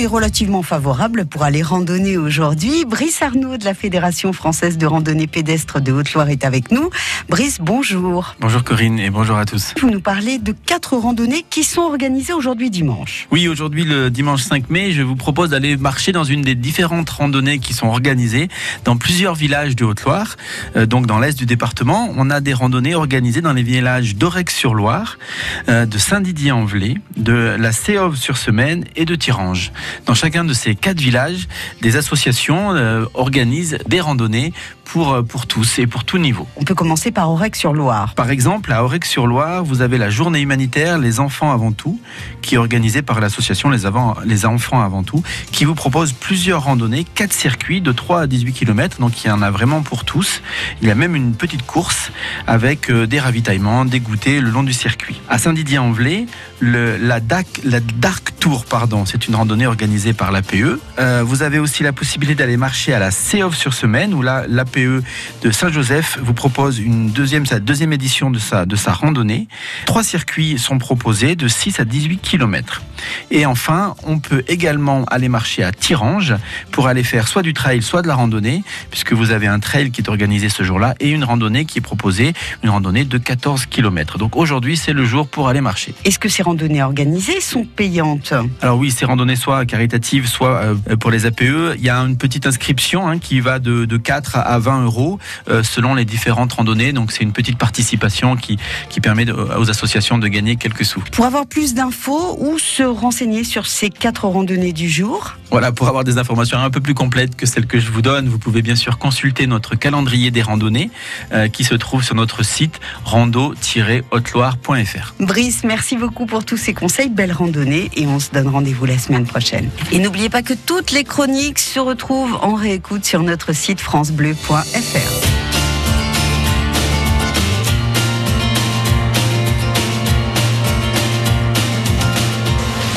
est relativement favorable pour aller randonner aujourd'hui. Brice Arnaud de la Fédération française de randonnée pédestre de Haute-Loire est avec nous. Brice, bonjour. Bonjour Corinne et bonjour à tous. Vous nous parlez de quatre randonnées qui sont organisées aujourd'hui dimanche. Oui, aujourd'hui le dimanche 5 mai, je vous propose d'aller marcher dans une des différentes randonnées qui sont organisées dans plusieurs villages de Haute-Loire. Euh, donc dans l'est du département, on a des randonnées organisées dans les villages d'Orex-sur-Loire, euh, de Saint-Didier-en-Velay, de la Séove-sur-Semaine et de Tirange. Dans chacun de ces quatre villages, des associations euh, organisent des randonnées pour, euh, pour tous et pour tout niveau. On peut commencer par Aurec-sur-Loire. Par exemple, à Aurec-sur-Loire, vous avez la journée humanitaire Les enfants avant tout, qui est organisée par l'association les, Avant- les enfants avant tout, qui vous propose plusieurs randonnées, quatre circuits de 3 à 18 km, donc il y en a vraiment pour tous. Il y a même une petite course avec euh, des ravitaillements, des goûters le long du circuit. À Saint-Didier-en-Velay, la, DAC, la Dark Tour, pardon, c'est une randonnée organisée par l'APE. Euh, vous avez aussi la possibilité d'aller marcher à la Séove-sur-Semaine, où là, l'APE de Saint-Joseph vous propose une deuxième, sa deuxième édition de sa, de sa randonnée. Trois circuits sont proposés de 6 à 18 km. Et enfin, on peut également aller marcher à Tirange pour aller faire soit du trail, soit de la randonnée, puisque vous avez un trail qui est organisé ce jour-là et une randonnée qui est proposée, une randonnée de 14 km. Donc aujourd'hui, c'est le jour pour aller marcher. Est-ce que ces randonnées organisées sont payantes? Alors oui, ces randonnées soit caritatives, soit euh, pour les APE. Il y a une petite inscription hein, qui va de, de 4 à 20 euros euh, selon les différentes randonnées. Donc c'est une petite participation qui, qui permet de- aux associations de gagner quelques sous. Pour avoir plus d'infos ou se renseigner sur ces quatre randonnées du jour, Voilà, pour avoir des informations un peu plus complètes que celles que je vous donne, vous pouvez bien sûr consulter notre calendrier des randonnées euh, qui se trouve sur notre site rando-haute-loire.fr. Brice, merci beaucoup pour tous ces conseils. Belle randonnée et on se donne rendez-vous la semaine prochaine. Et n'oubliez pas que toutes les chroniques se retrouvent en réécoute sur notre site francebleu.fr. fr.